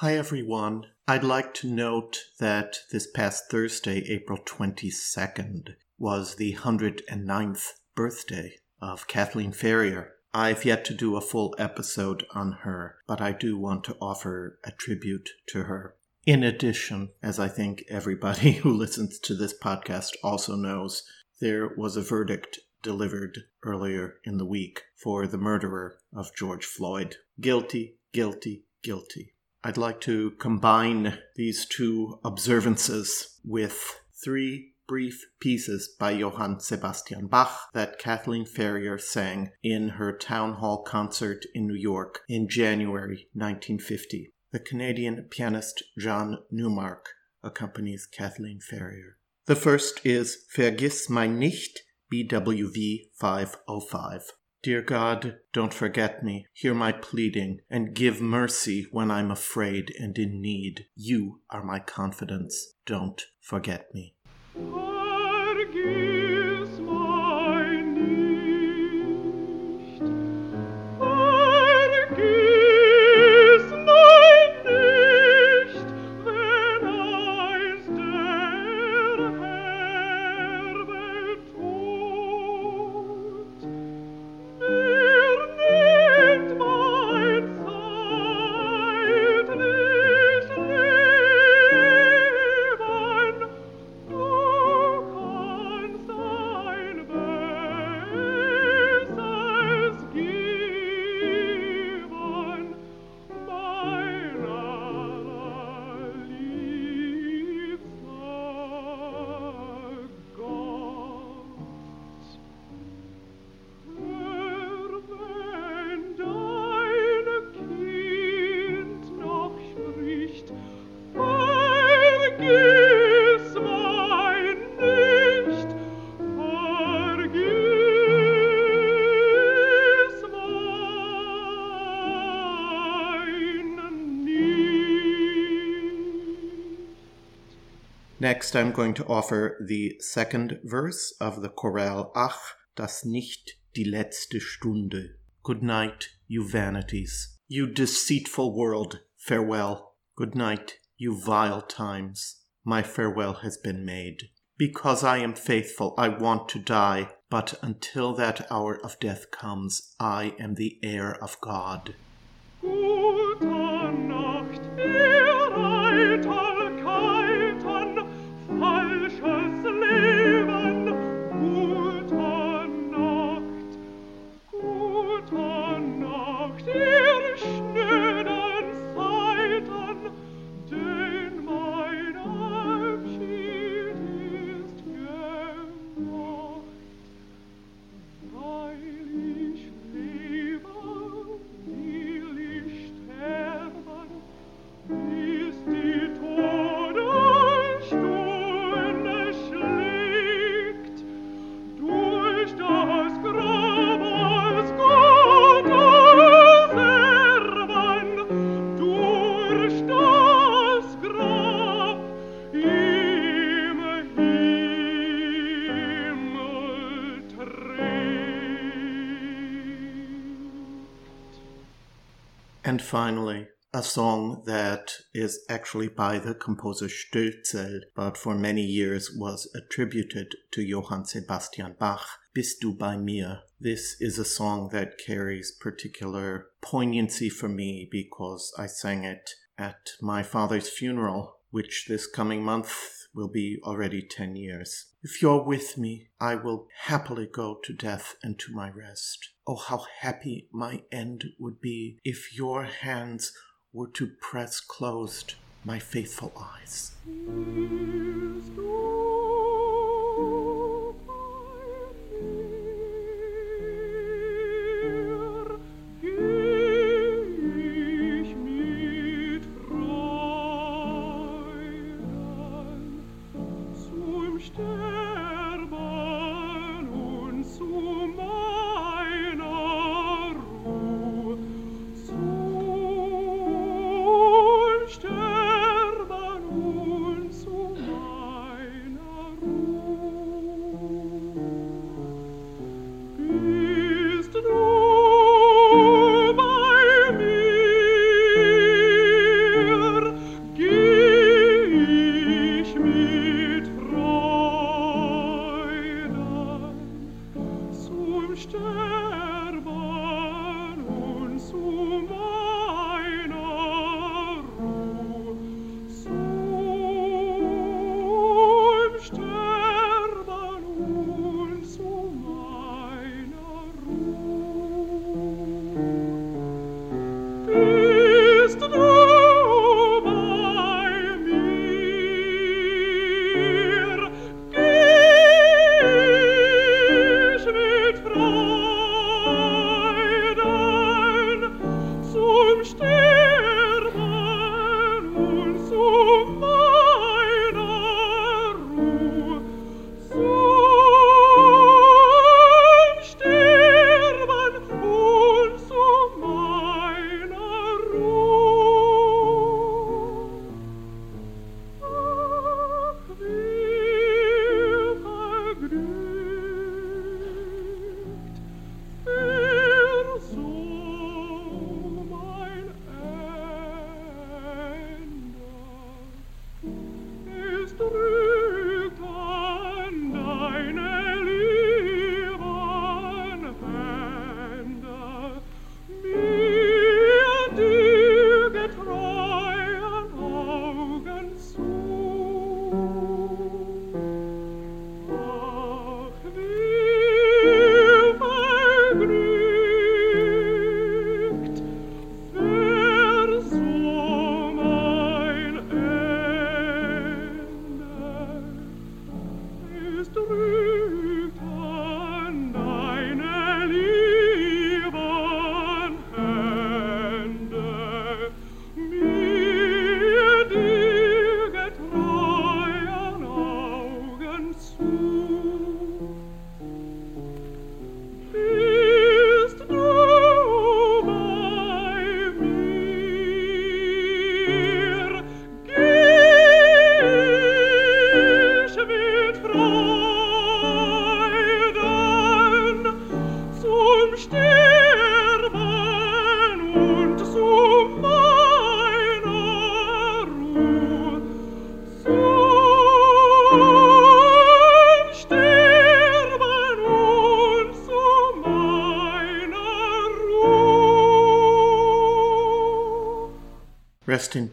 Hi, everyone. I'd like to note that this past Thursday, April 22nd, was the 109th birthday of Kathleen Ferrier. I've yet to do a full episode on her, but I do want to offer a tribute to her. In addition, as I think everybody who listens to this podcast also knows, there was a verdict delivered earlier in the week for the murderer of George Floyd. Guilty, guilty, guilty. I'd like to combine these two observances with three brief pieces by Johann Sebastian Bach that Kathleen Ferrier sang in her town hall concert in New York in January 1950. The Canadian pianist John Newmark accompanies Kathleen Ferrier. The first is Vergiss mein nicht, BWV 505. Dear God, don't forget me. Hear my pleading, and give mercy when I'm afraid and in need. You are my confidence. Don't forget me. Next, I'm going to offer the second verse of the chorale Ach, das nicht die letzte Stunde. Good night, you vanities. You deceitful world, farewell. Good night, you vile times. My farewell has been made. Because I am faithful, I want to die, but until that hour of death comes, I am the heir of God. Finally, a song that is actually by the composer Stölzel, but for many years was attributed to Johann Sebastian Bach, Bist du bei mir? This is a song that carries particular poignancy for me because I sang it at my father's funeral, which this coming month will be already 10 years. If you're with me, I will happily go to death and to my rest. Oh, how happy my end would be if your hands were to press closed my faithful eyes.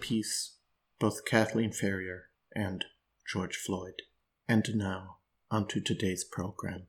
Peace, both Kathleen Ferrier and George Floyd. And now, onto today's program.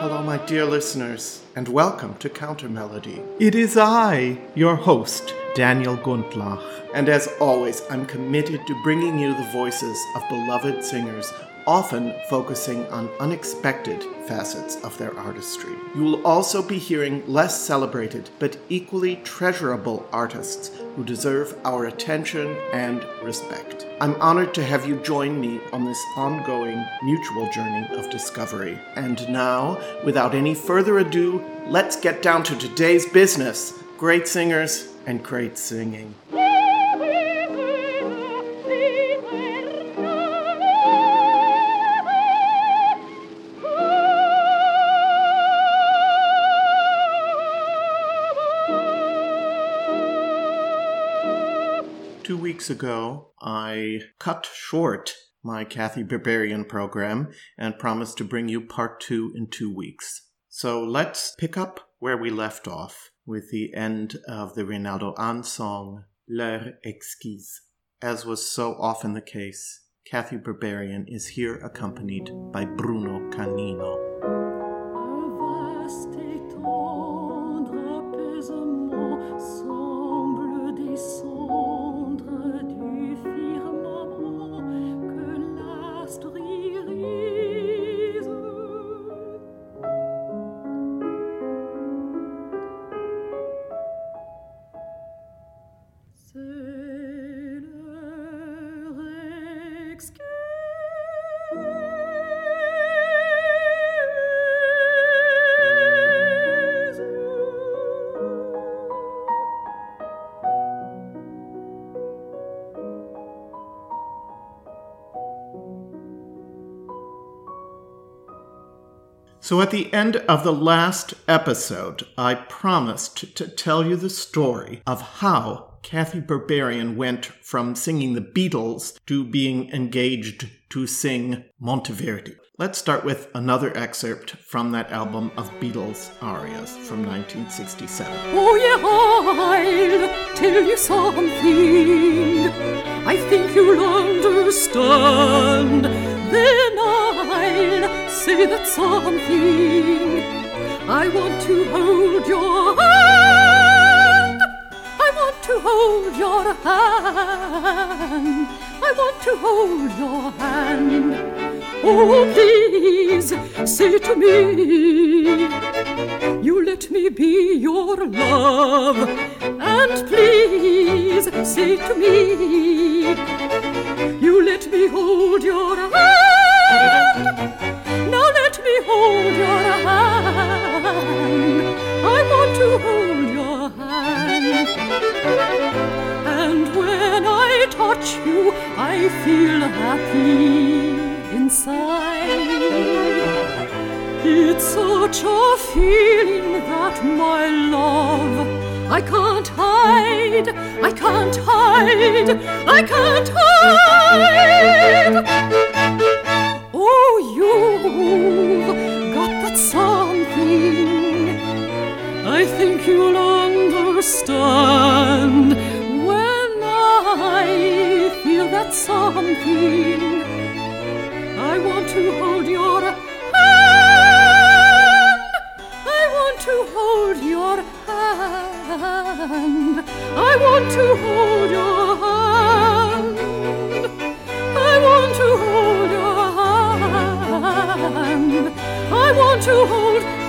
Hello, my dear listeners, and welcome to Counter Melody. It is I, your host, Daniel Gundlach, and as always, I'm committed to bringing you the voices of beloved singers, often focusing on unexpected facets of their artistry. You will also be hearing less celebrated but equally treasurable artists who deserve our attention and respect. I'm honored to have you join me on this ongoing mutual journey of discovery. And now, without any further ado, let's get down to today's business great singers and great singing. Two weeks ago, I cut short my Cathy Berberian program and promised to bring you part two in two weeks. So let's pick up where we left off with the end of the Reynaldo Hahn song, L'heure exquise. As was so often the case, Cathy Berberian is here accompanied by Bruno Canino. So, at the end of the last episode, I promised to tell you the story of how Cathy Berberian went from singing the Beatles to being engaged to sing Monteverdi. Let's start with another excerpt from that album of Beatles arias from 1967. Oh, yeah, I'll tell you something. I think you'll understand. Then Say that something. I want to hold your hand. I want to hold your hand. I want to hold your hand. Oh, please say to me, you let me be your love. And please say to me, you let me hold your hand hold your hand. I want to hold your hand. And when I touch you, I feel happy inside. It's such a feeling that my love I can't hide, I can't hide, I can't hide. Hand. I want to hold your hand. I want to hold your hand. I want to hold your hand.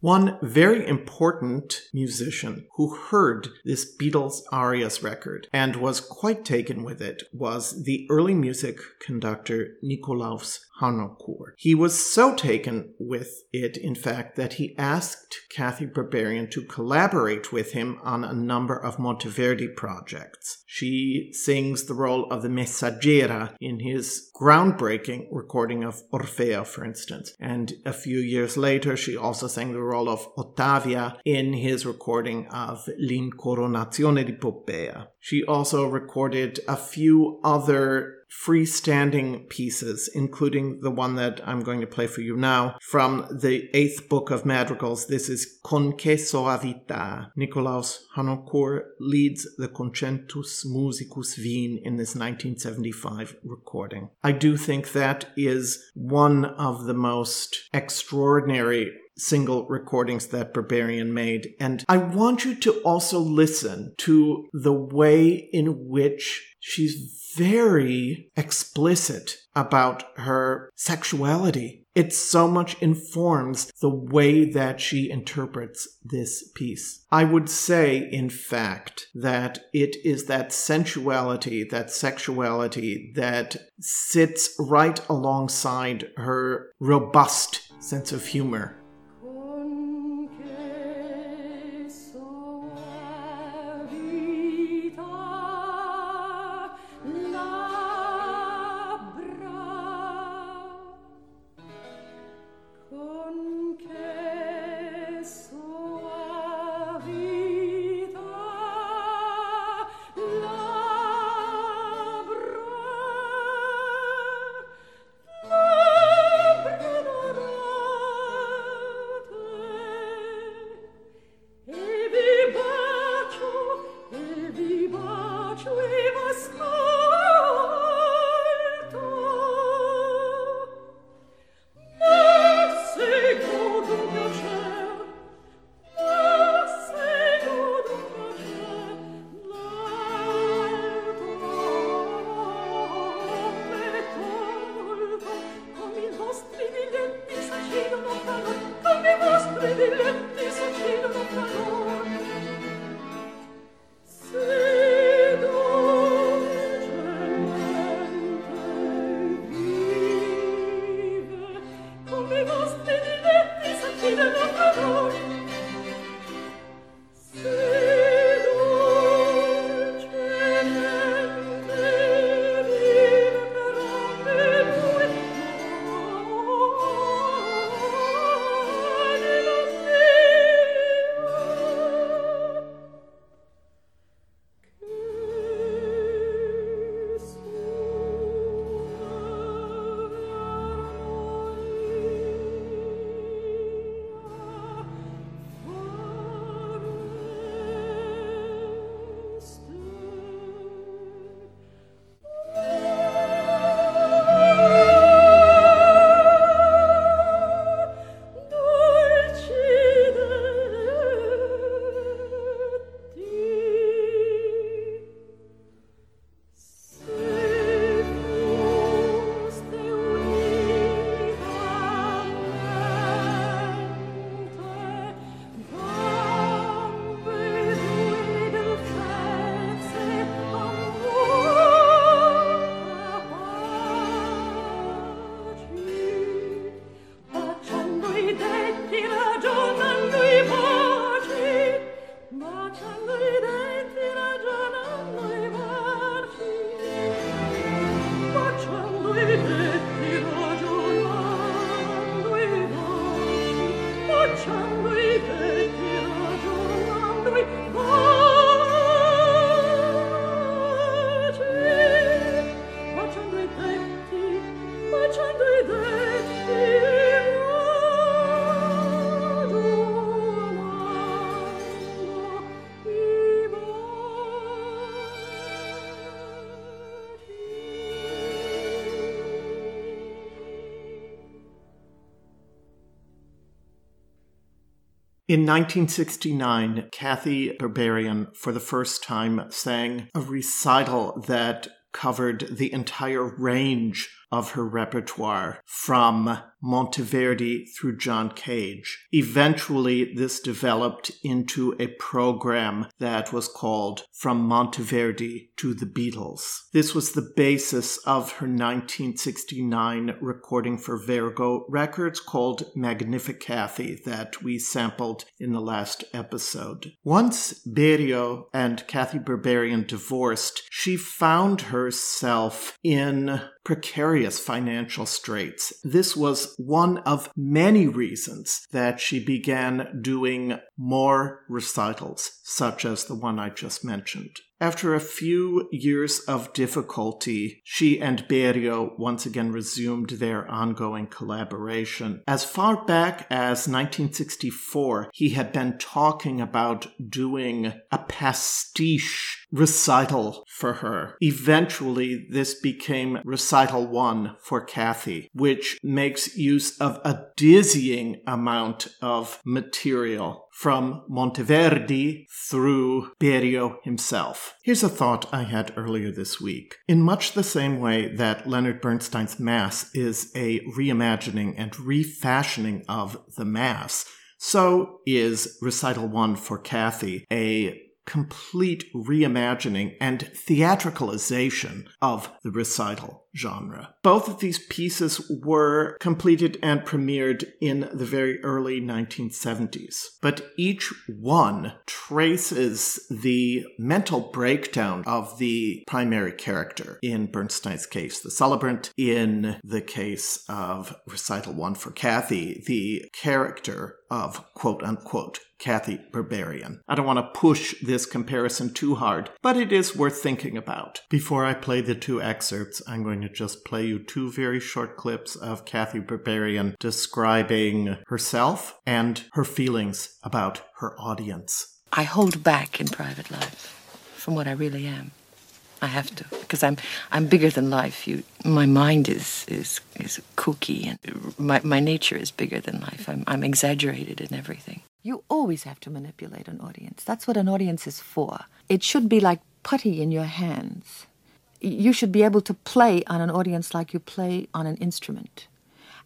One very important musician who heard this Beatles arias record and was quite taken with it was the early music conductor Nikolaus Harnoncourt. He was so taken with it, in fact, that he asked Cathy Berberian to collaborate with him on a number of Monteverdi projects. She sings the role of the Messaggera in his groundbreaking recording of Orfeo, for instance. And a few years later, she also sang the role of Ottavia in his recording of L'Incoronazione di Poppea. She also recorded a few other freestanding pieces, including the one that I'm going to play for you now from the eighth book of madrigals. This is Con che soavità. Nikolaus Harnoncourt leads the Concentus Musicus Wien in this 1975 recording. I do think that is one of the most extraordinary single recordings that Berberian made. And I want you to also listen to the way in which she's very explicit about her sexuality. It so much informs the way that she interprets this piece. I would say, in fact, that it is that sensuality, that sexuality that sits right alongside her robust sense of humor In 1969, Cathy Berberian, for the first time, sang a recital that covered the entire range of her repertoire from Monteverdi through John Cage. Eventually, this developed into a program that was called From Monteverdi to the Beatles. This was the basis of her 1969 recording for Wergo Records called Magnificathy that we sampled in the last episode. Once Berio and Cathy Berberian divorced, she found herself in precarious financial straits. This was one of many reasons that she began doing more recitals, such as the one I just mentioned. After a few years of difficulty, she and Berio once again resumed their ongoing collaboration. As far back as 1964, he had been talking about doing a pastiche recital for her. Eventually, this became recital one for Cathy, which makes use of a dizzying amount of material from Monteverdi through Berio himself. Here's a thought I had earlier this week. In much the same way that Leonard Bernstein's Mass is a reimagining and refashioning of the Mass, so is Recital 1 for Cathy a complete reimagining and theatricalization of the recital genre. Both of these pieces were completed and premiered in the very early 1970s, but each one traces the mental breakdown of the primary character in Bernstein's case, the celebrant, in the case of Recital 1 for Cathy, the character of quote unquote Cathy Berberian. I don't want to push this comparison too hard, but it is worth thinking about. Before I play the two excerpts, I'm going to just play you two very short clips of Cathy Berberian describing herself and her feelings about her audience. I hold back in private life from what I really am. I have to because I'm I'm bigger than life. You, my mind is is is kooky, and my my nature is bigger than life. I'm I'm exaggerated in everything. You always have to manipulate an audience. That's what an audience is for. It should be like putty in your hands. You should be able to play on an audience like you play on an instrument.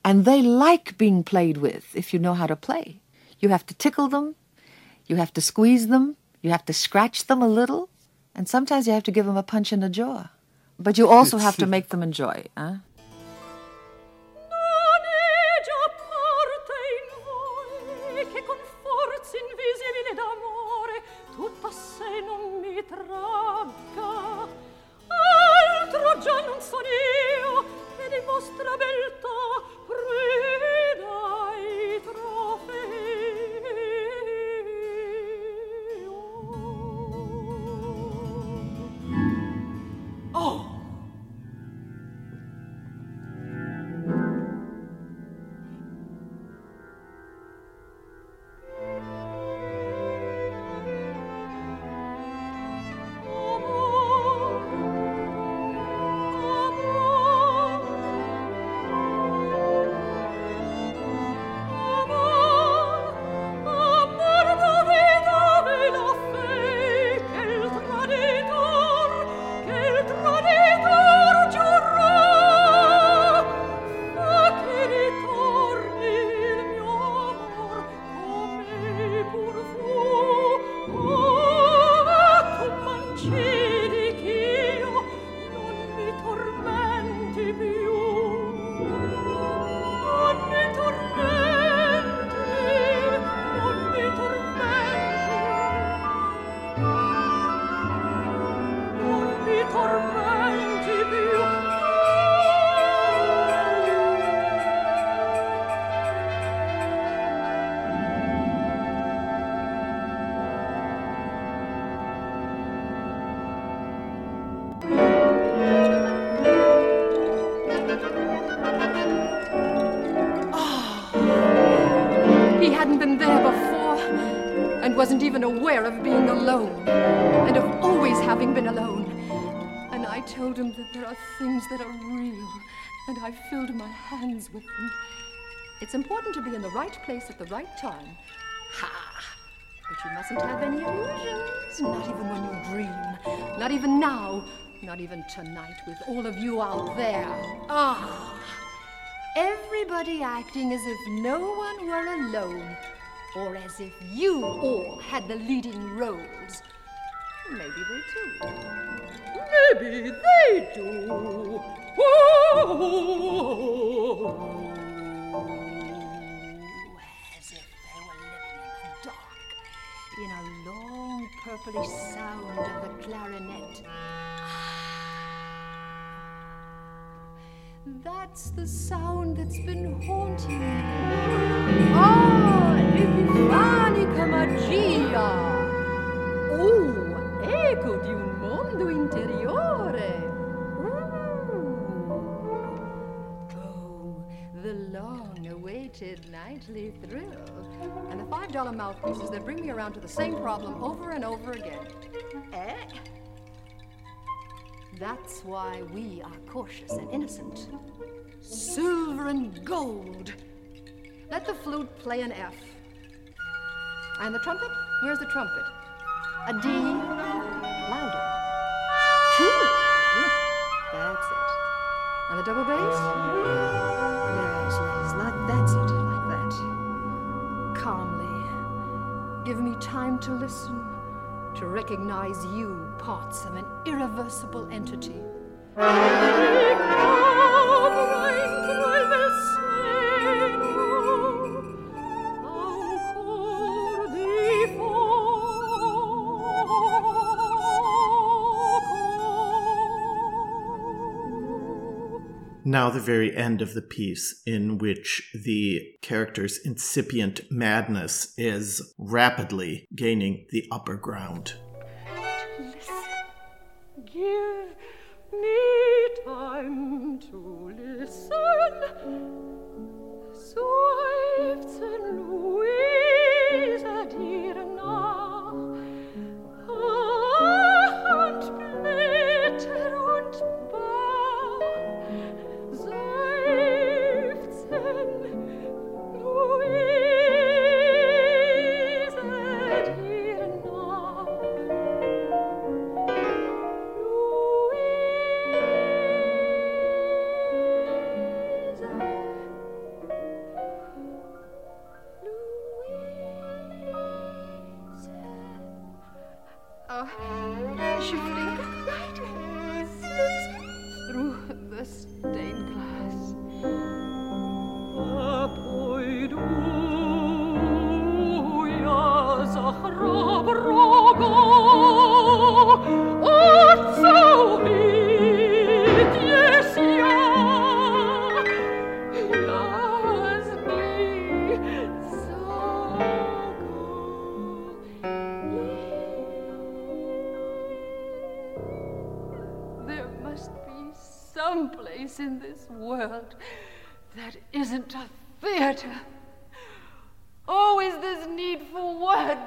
And they like being played with if you know how to play. You have to tickle them, you have to squeeze them, you have to scratch them a little, and sometimes you have to give them a punch in the jaw. But you also have to make them enjoy. Huh? Place at the right time. Ha! But you mustn't have any illusions, not even when you dream. Not even now, not even tonight with all of you out there. Ah! Everybody acting as if no one were alone, or as if you all had the leading roles. Maybe they do. Maybe they do. As purplish sound of the clarinet. That's the sound that's been haunting me. Ah, Epifanica magia! Oh, eco di un mondo interiore! Long-awaited nightly thrill. And the $5 mouthpieces that bring me around to the same problem over and over again. Eh? That's why we are cautious and innocent. Silver and gold. Let the flute play an F. And the trumpet? Where's the trumpet? A D. Louder. Two. That's it. And the double bass? Give me time to listen to recognize you parts of an irreversible entity. Now, the very end of the piece, in which the character's incipient madness is rapidly gaining the upper ground. Give me time to listen. Theater. Oh, is this need for words?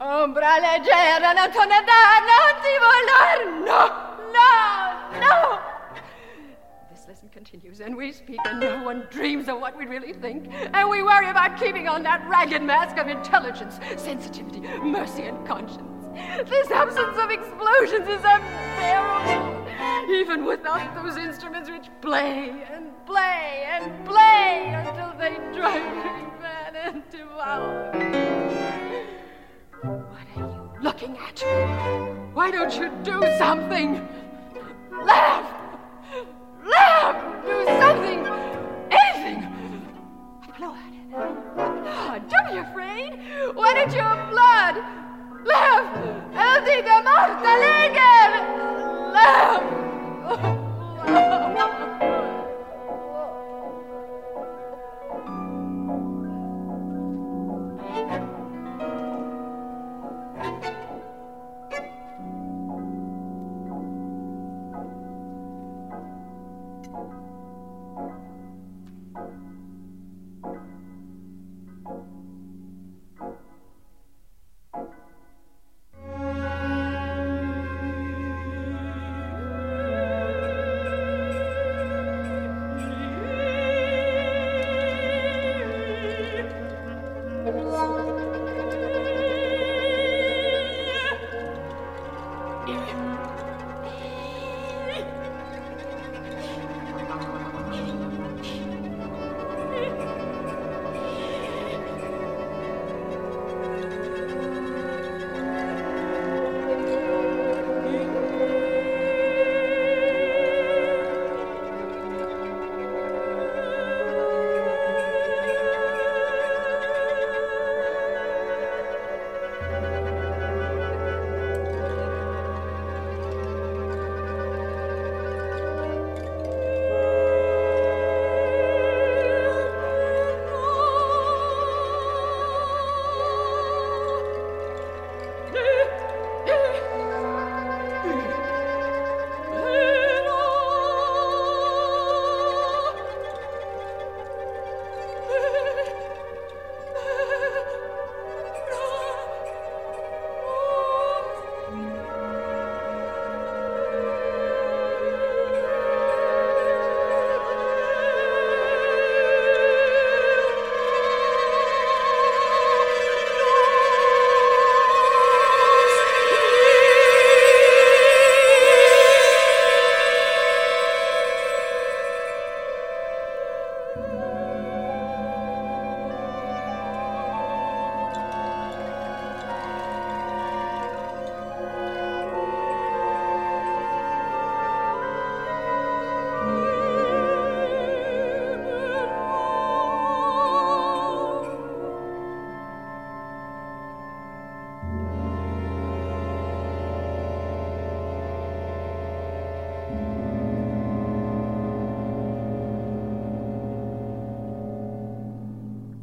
Ombra leggera, non ne dà, non ti voler, no, no, and we speak, and no one dreams of what we really think. And we worry about keeping on that ragged mask of intelligence, sensitivity, mercy, and conscience. This absence of explosions is unbearable, even without those instruments which play and play and play until they drive me mad and devour. What are you looking at? Why don't you do something? Don't afraid! Why don't you applaud? Laugh! Elsie de Mortalinger!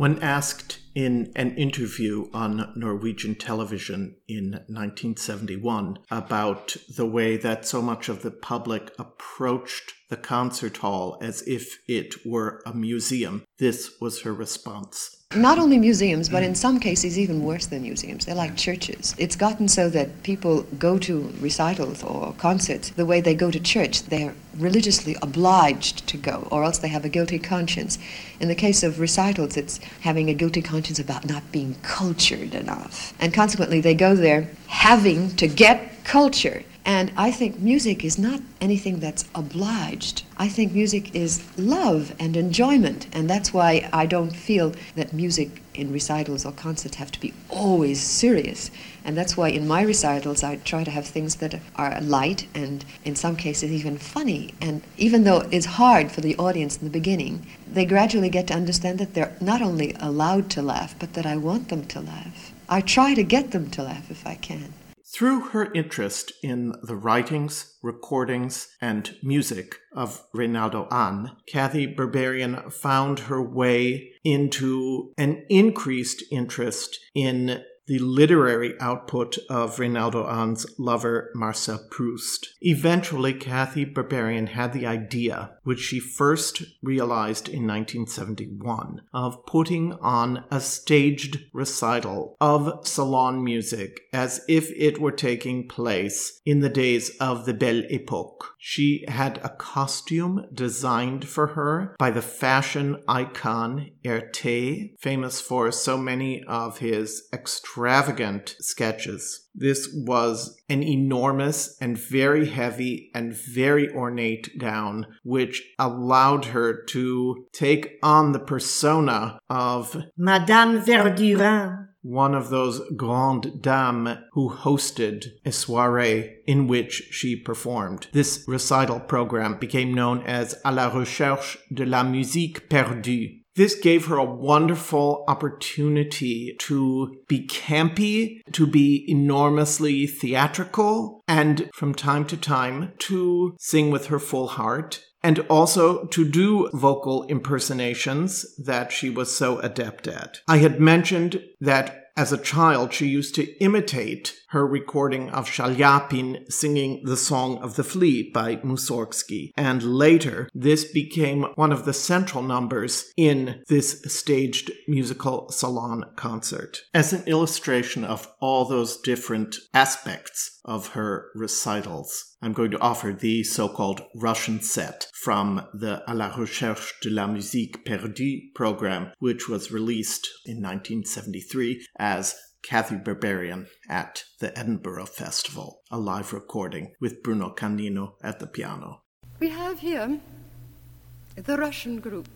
When asked in an interview on Norwegian television in 1971 about the way that so much of the public approached the concert hall as if it were a museum, this was her response. Not only museums, but in some cases even worse than museums. They're like churches. It's gotten so that people go to recitals or concerts the way they go to church. They're religiously obliged to go, or else they have a guilty conscience. In the case of recitals, it's having a guilty conscience about not being cultured enough. And consequently, they go there having to get culture. And I think music is not anything that's obliged. I think music is love and enjoyment. And that's why I don't feel that music in recitals or concerts have to be always serious. And that's why in my recitals I try to have things that are light and in some cases even funny. And even though it's hard for the audience in the beginning, they gradually get to understand that they're not only allowed to laugh, but that I want them to laugh. I try to get them to laugh if I can. Through her interest in the writings, recordings, and music of Reynaldo Hahn, Cathy Berberian found her way into an increased interest in the literary output of Reynaldo Hahn's lover, Marcel Proust. Eventually, Cathy Berberian had the idea, which she first realized in 1971, of putting on a staged recital of salon music as if it were taking place in the days of the Belle Epoque. She had a costume designed for her by the fashion icon Erté, famous for so many of his extravagant sketches. This was an enormous and very heavy and very ornate gown, which allowed her to take on the persona of Madame Verdurin one of those grandes dames who hosted a soiree in which she performed. This recital program became known as À la recherche de la musique perdue. This gave her a wonderful opportunity to be campy, to be enormously theatrical, and from time to time to sing with her full heart and also to do vocal impersonations that she was so adept at. I had mentioned that as a child, she used to imitate her recording of Shalyapin singing the Song of the Flea by Mussorgsky. And later, this became one of the central numbers in this staged musical salon concert. As an illustration of all those different aspects of her recitals, I'm going to offer the so called Russian set from the À la recherche de la musique perdue program, which was released in 1973 as Cathy Berberian at the Edinburgh Festival, a live recording with Bruno Canino at the piano. We have here the Russian group,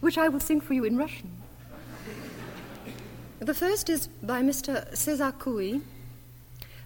which I will sing for you in Russian. The first is by Mr. Cesar Cui,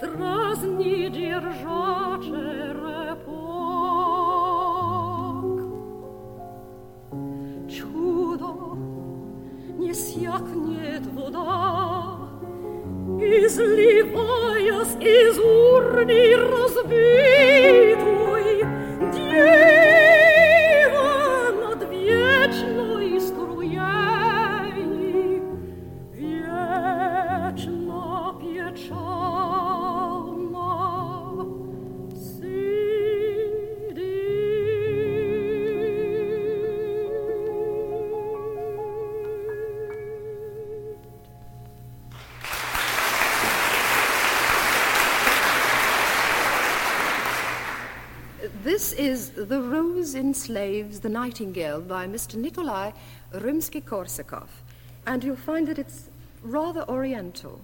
Дразни держа черепок. Чудо не сякнет вода, Изливаясь из урни разбитой. День The Rose Enslaves the Nightingale by Mr. Nikolai Rimsky-Korsakov. And you'll find that it's rather oriental.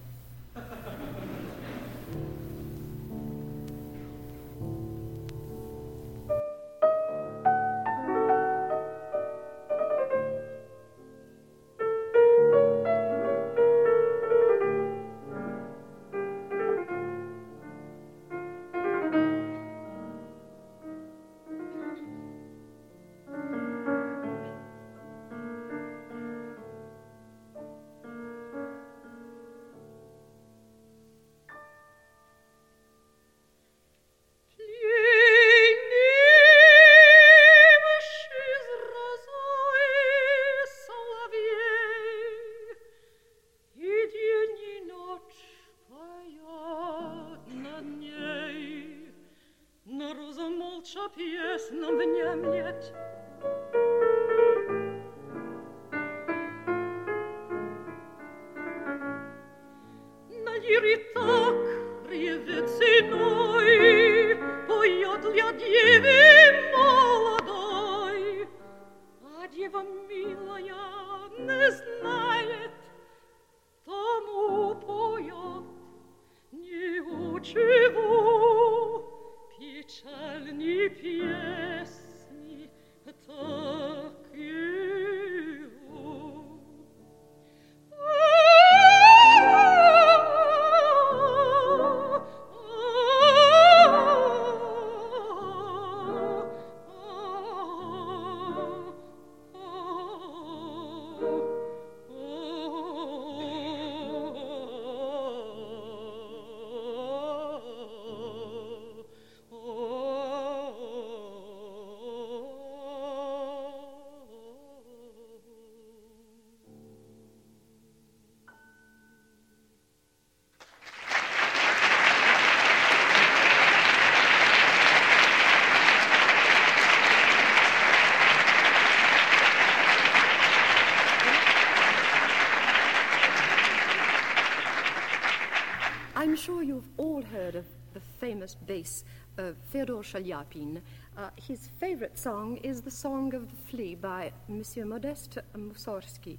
Bass of Fyodor Shaliapin. Uh, his favorite song is the Song of the Flea by Monsieur Modeste Mussorgsky.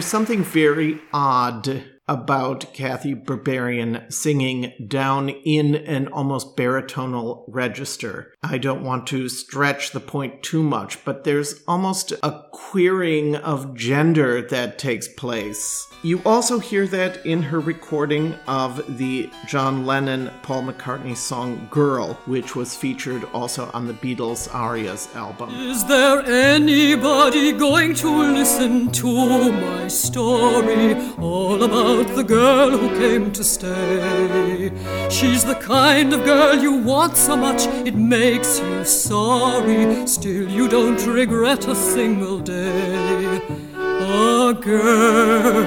There's something very odd about Cathy Berberian singing down in an almost baritonal register. I don't want to stretch the point too much, but there's almost a queering of gender that takes place. You also hear that in her recording of the John Lennon Paul McCartney song Girl, which was featured also on the Beatles Arias album. Is there anybody going to listen to my story all about the girl who came to stay? She's the kind of girl you want so much it makes you sorry. Still, you don't regret a single day. A girl,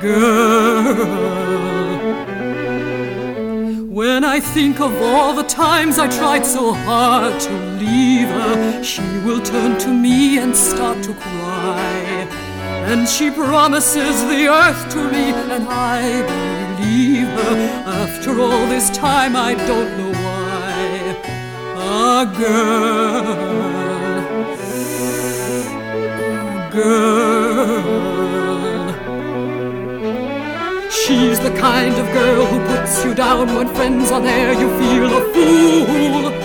girl. When I think of all the times I tried so hard to leave her, she will turn to me and start to cry. And she promises the earth to me, and I believe her. After all this time, I don't know why. A girl, a girl. She's the kind of girl who puts you down when friends are there, you feel a fool.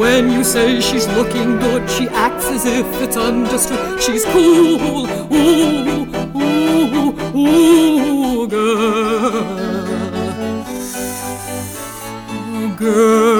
When you say she's looking good, she acts as if it's understood. She's cool, ooh, ooh, ooh, girl, girl.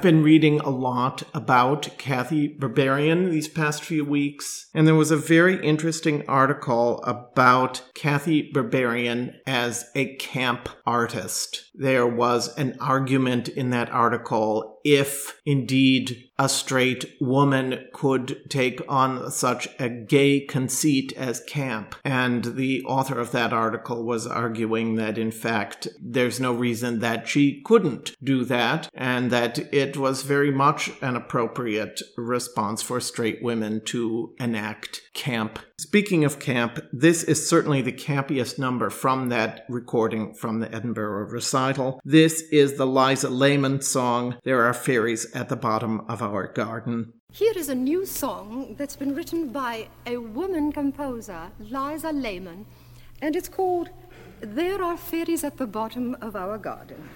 I've been reading a lot about Cathy Berberian these past few weeks, and there was a very interesting article about Cathy Berberian as a camp artist. There was an argument in that article if indeed a straight woman could take on such a gay conceit as camp. And the author of that article was arguing that, in fact, there's no reason that she couldn't do that, and that it was very much an appropriate response for straight women to enact camp. Speaking of camp, this is certainly the campiest number from that recording from the Edinburgh recital. This is the Liza Lehmann song, There Are Fairies at the Bottom of Our Garden. Here is a new song that's been written by a woman composer, Liza Lehmann, and it's called There Are Fairies at the Bottom of Our Garden.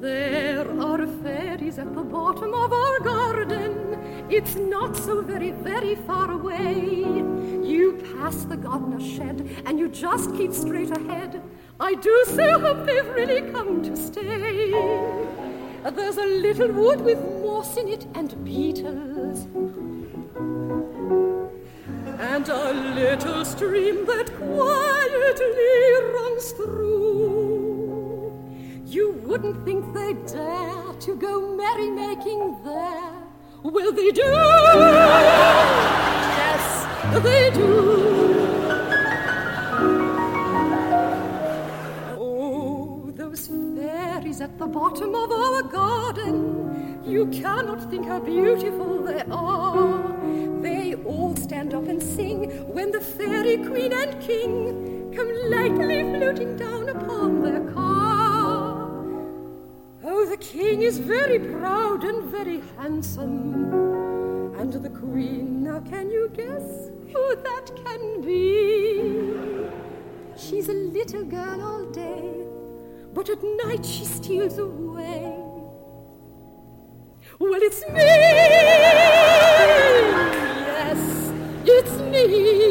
There are fairies at the bottom of our garden. It's not so very, very far away. You pass the gardener's shed and you just keep straight ahead. I do so hope they've really come to stay. There's a little wood with moss in it and beetles. And a little stream that quietly runs through. You wouldn't think they'd dare to go merrymaking there. Will they do. Yes, they do. Fairies at the bottom of our garden. You cannot think how beautiful they are. They all stand up and sing when the fairy queen and king come lightly floating down upon their car. Oh, the king is very proud and very handsome, and the queen. Now, can you guess who that can be? She's a little girl all day, but at night she steals away. Well, it's me! Yes, it's me!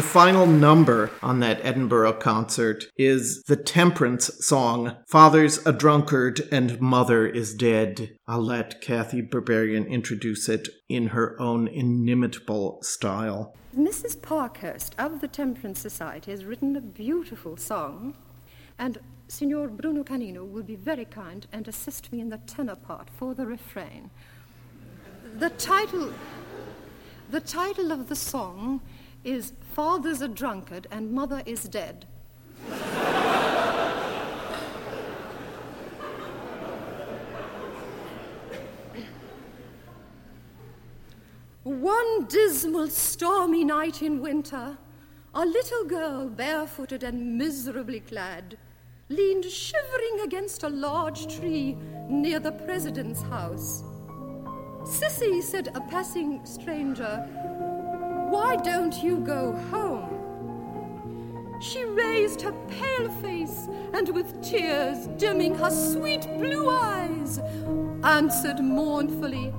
The final number on that Edinburgh concert is the temperance song, Father's a Drunkard and Mother is Dead. I'll let Cathy Berberian introduce it in her own inimitable style. Mrs. Parkhurst of the Temperance Society has written a beautiful song, and Signor Bruno Canino will be very kind and assist me in the tenor part for the refrain. The title, the title of the song is Father's a Drunkard and Mother is Dead. One dismal, stormy night in winter, a little girl, barefooted and miserably clad, leaned shivering against a large tree near the president's house. Sissy, said a passing stranger, why don't you go home? She raised her pale face and with tears dimming her sweet blue eyes, answered mournfully,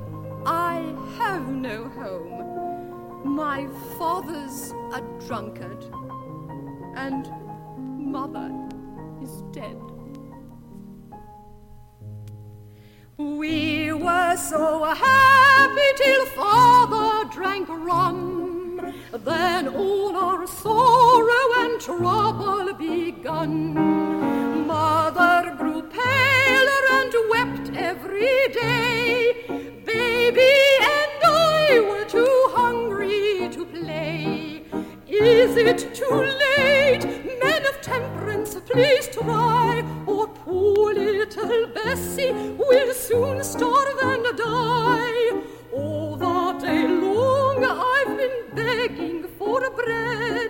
I have no home. My father's a drunkard, and mother is dead. We were so happy till father drank rum. Then all our sorrow and trouble begun. Mother grew paler and wept every day. Baby and I were too hungry to play. Is it too late? Men of temperance, please try. Or poor little Bessie will soon starve and die. All the day long I've been begging for bread.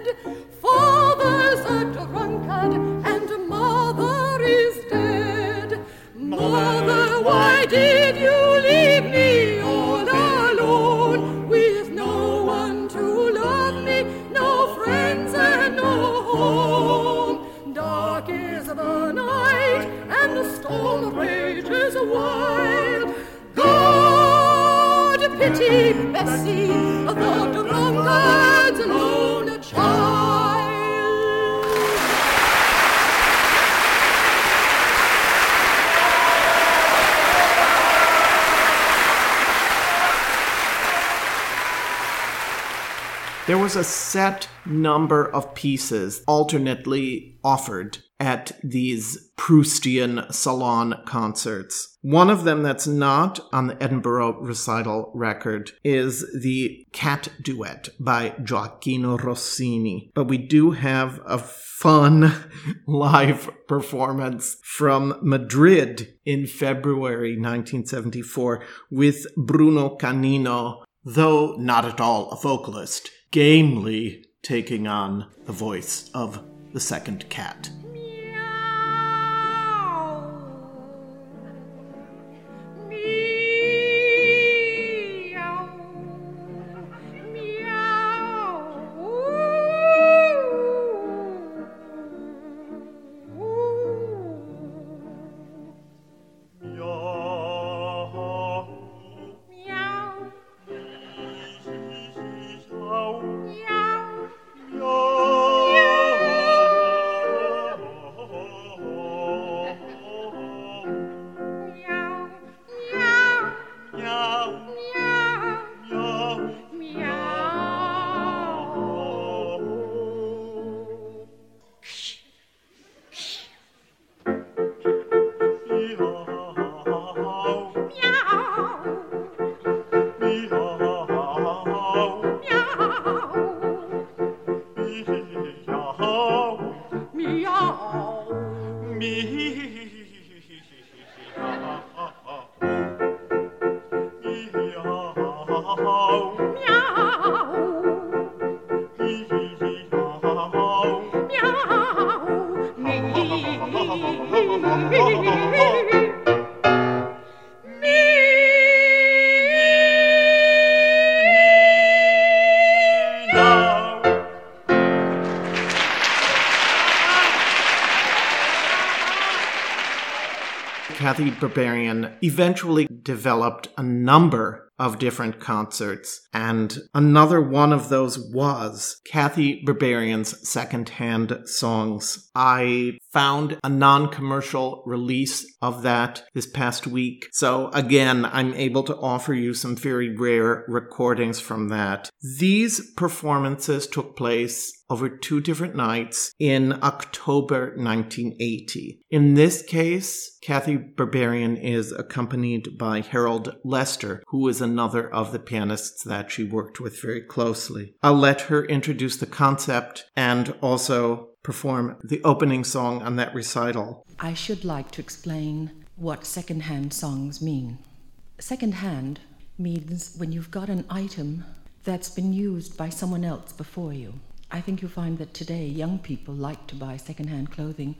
Was a set number of pieces alternately offered at these Proustian salon concerts. One of them that's not on the Edinburgh recital record is the Cat Duet by Gioacchino Rossini. But we do have a fun live performance from Madrid in February 1974 with Bruno Canino, though not at all a vocalist, gamely taking on the voice of the second cat. Cathy Berberian eventually developed a number of different concerts. And another one of those was Cathy Berberian's secondhand songs. I found a non commercial release of that this past week. So again, I'm able to offer you some very rare recordings from that. These performances took place over two different nights in October 1980. In this case, Cathy Berberian is accompanied by Harold Lester, who is another of the pianists that she worked with very closely. I'll let her introduce the concept and also perform the opening song on that recital. I should like to explain what second-hand songs mean. Second-hand means when you've got an item that's been used by someone else before you. I think you'll find that today young people like to buy secondhand clothing,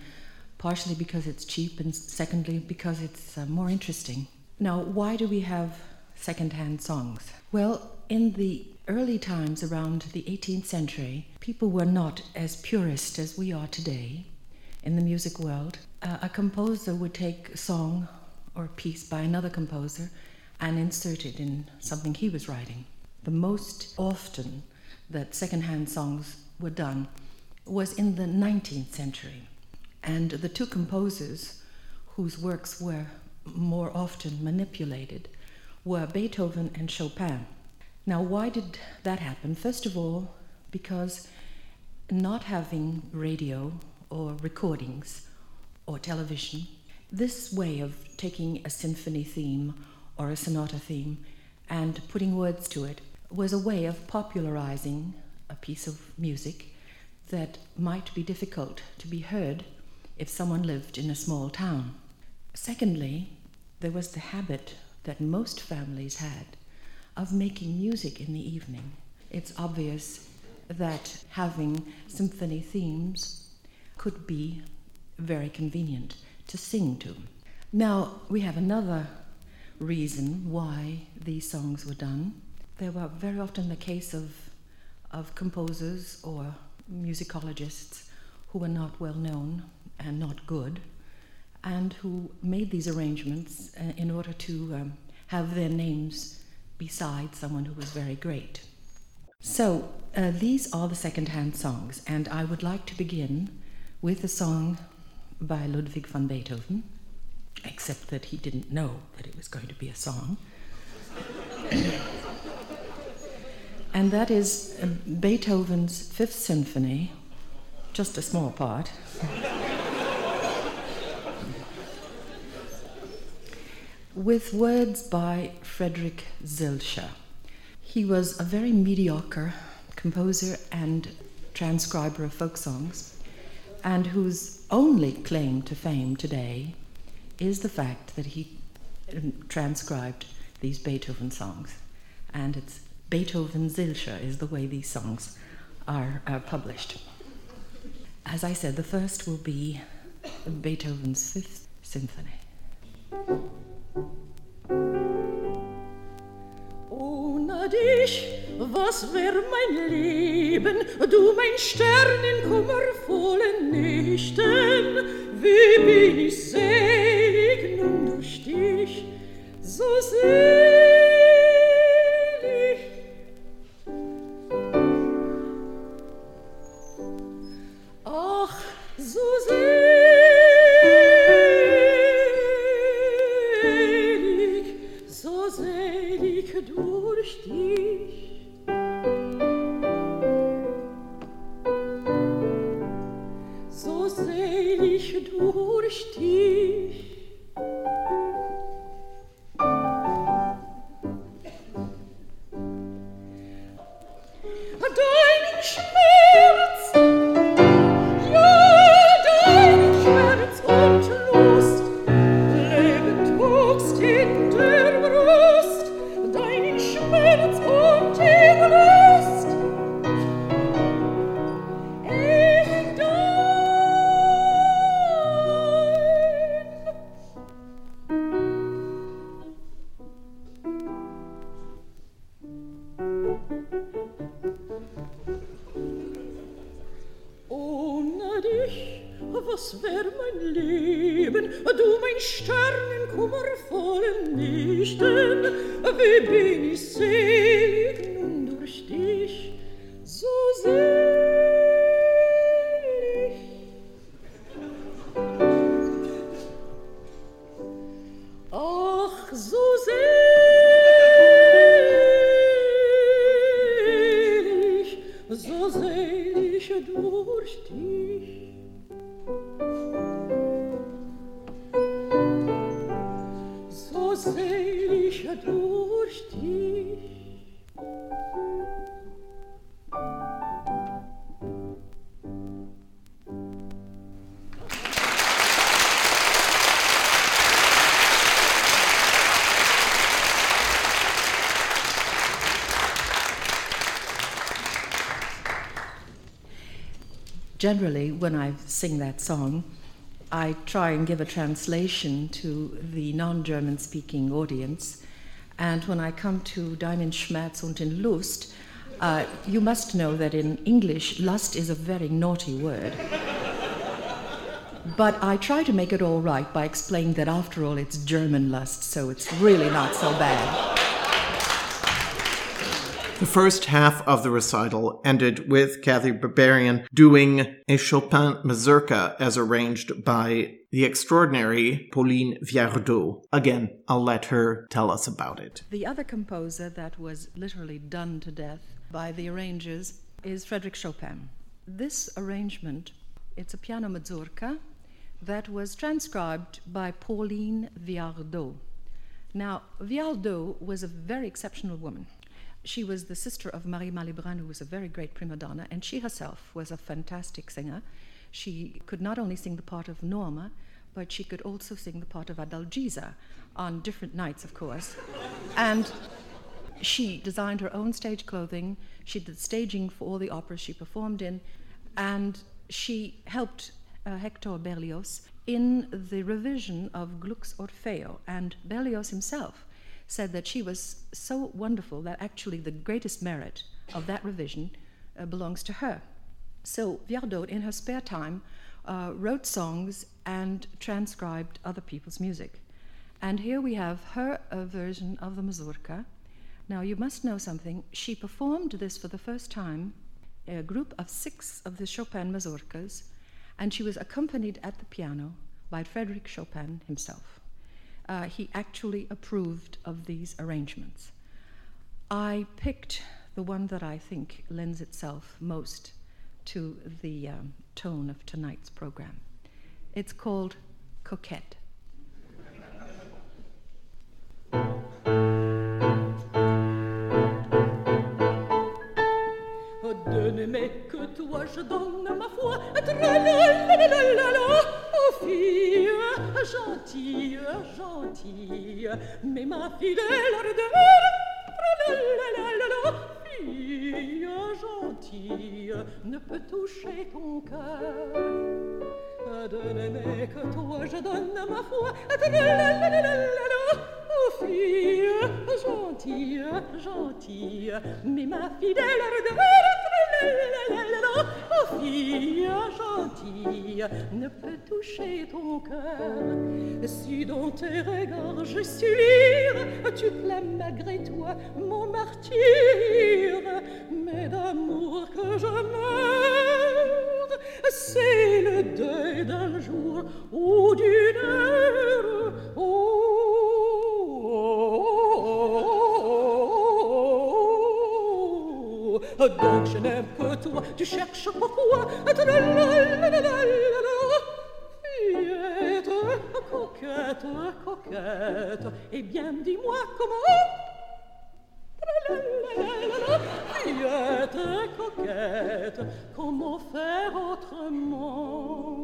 partially because it's cheap and secondly because it's uh, more interesting. Now, why do we have secondhand songs? Well, in the early times around the 18th century, people were not as purist as we are today in the music world. Uh, a composer would take a song or a piece by another composer and insert it in something he was writing. The most often that secondhand songs were done was in the 19th century. And the two composers whose works were more often manipulated were Beethoven and Chopin. Now, why did that happen? First of all, because not having radio or recordings or television, this way of taking a symphony theme or a sonata theme and putting words to it was a way of popularizing a piece of music that might be difficult to be heard if someone lived in a small town. Secondly, there was the habit that most families had of making music in the evening. It's obvious that having symphony themes could be very convenient to sing to. Now, we have another reason why these songs were done. They were very often the case of, of composers or musicologists who were not well known and not good, and who made these arrangements uh, in order to um, have their names beside someone who was very great. So, uh, these are the second-hand songs, and I would like to begin with a song by Ludwig van Beethoven, except that he didn't know that it was going to be a song. and that is uh, Beethoven's Fifth Symphony, just a small part. with words by Frederick Silcher. He was a very mediocre composer and transcriber of folk songs, and whose only claim to fame today is the fact that he um, transcribed these Beethoven songs. And it's Beethoven Silcher is the way these songs are, are published. As I said, the first will be Beethoven's Fifth Symphony. Ohne dich, was wär mein Leben, du mein Stern in kummervollen Nächten, wie bin ich selig nun durch dich, so selig. Generally, when I sing that song, I try and give a translation to the non German speaking audience. And when I come to in Schmerz und in Lust, uh, you must know that in English, lust is a very naughty word. but I try to make it all right by explaining that after all, it's German lust, so it's really not so bad. The first half of the recital ended with Cathy Berberian doing a Chopin mazurka as arranged by the extraordinary Pauline Viardot. Again, I'll let her tell us about it. The other composer that was literally done to death by the arrangers is Frederick Chopin. This arrangement, it's a piano mazurka that was transcribed by Pauline Viardot. Now, Viardot was a very exceptional woman. She was the sister of Marie Malibran, who was a very great prima donna, and she herself was a fantastic singer. She could not only sing the part of Norma, but she could also sing the part of Adalgisa on different nights, of course. and she designed her own stage clothing. She did staging for all the operas she performed in, and she helped uh, Hector Berlioz in the revision of Gluck's Orfeo, and Berlioz himself said that she was so wonderful that actually the greatest merit of that revision uh, belongs to her. So Viardot, in her spare time, uh, wrote songs and transcribed other people's music. And here we have her uh, version of the mazurka. Now, you must know something. She performed this for the first time, a group of six of the Chopin mazurkas, and she was accompanied at the piano by Frederick Chopin himself uh, he actually approved of these arrangements. I picked the one that I think lends itself most to the um, tone of tonight's program. It's called Coquette. De n'aimer que toi, je donne ma foi. Fille gentille, gentille, mais ma fidèle ardeur, fille gentille, ne peut toucher ton cœur. De n'aimer que toi, je donne ma foi, oh fille gentille, gentille, mais ma fidèle ardeur, oh fille gentille, ne peut toucher ton cœur. Si dans tes regards je suis lire, tu clames malgré toi mon martyr, mais d'amour que je meurs, c'est le deuil d'un jour ou d'une heure. Donc je n'aime que toi, tu cherches pourquoi? Fillette, coquette, coquette. Eh bien, dis-moi comment? Fillette, coquette. Comment faire autrement?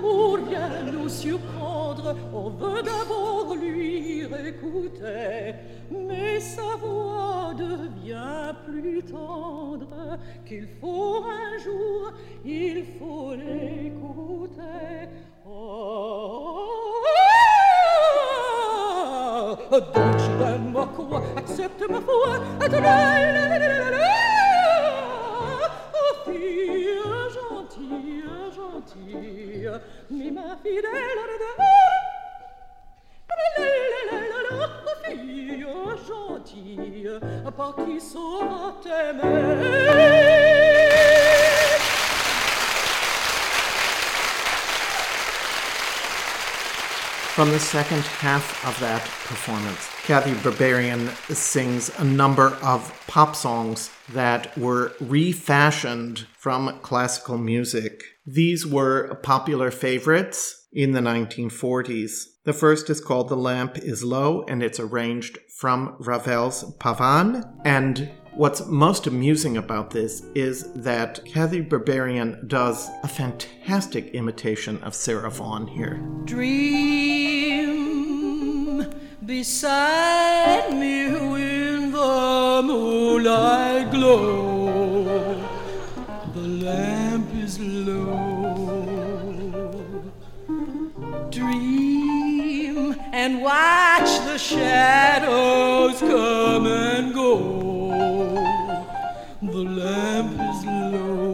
L'amour vient nous surprendre, on veut d'abord lui écouter, mais sa voix devient plus tendre. Qu'il faut un jour, il faut l'écouter. Oh, accepte ma foi, Oh, par qui saura t'aimer. From the second half of that performance, Cathy Berberian sings a number of pop songs that were refashioned from classical music. These were popular favorites in the 1940s. The first is called The Lamp is Low, and it's arranged from Ravel's Pavane. And What's most amusing about this is that Cathy Berberian does a fantastic imitation of Sarah Vaughan here. Dream beside me when the moonlight glow. The lamp is low. Dream and watch the shadows come and go lamp is low.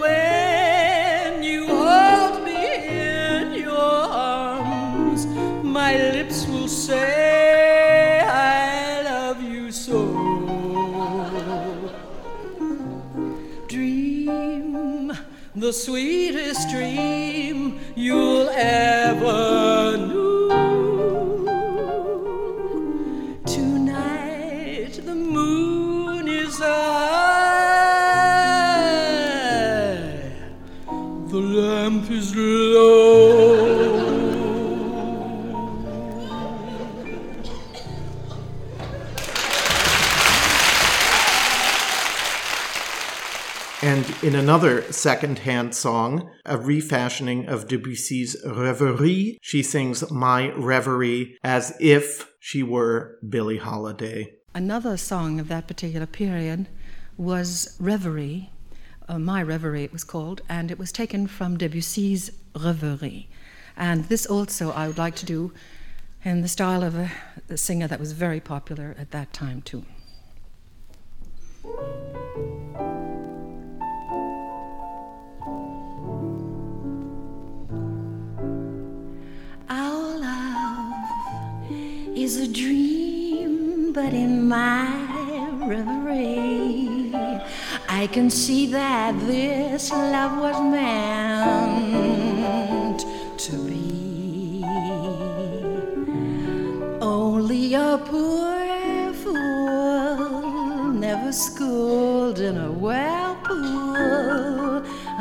When you hold me in your arms, my lips will say, I love you so. Dream the sweetest dream you'll ever in another second-hand song, a refashioning of Debussy's Rêverie, she sings My Reverie as if she were Billie Holiday. Another song of that particular period was Reverie, uh, My Reverie it was called, and it was taken from Debussy's Rêverie. And this also I would like to do in the style of a, a singer that was very popular at that time, too. Is a dream, but in my reverie, I can see that this love was meant to be. Only a poor fool, never schooled in a whirlpool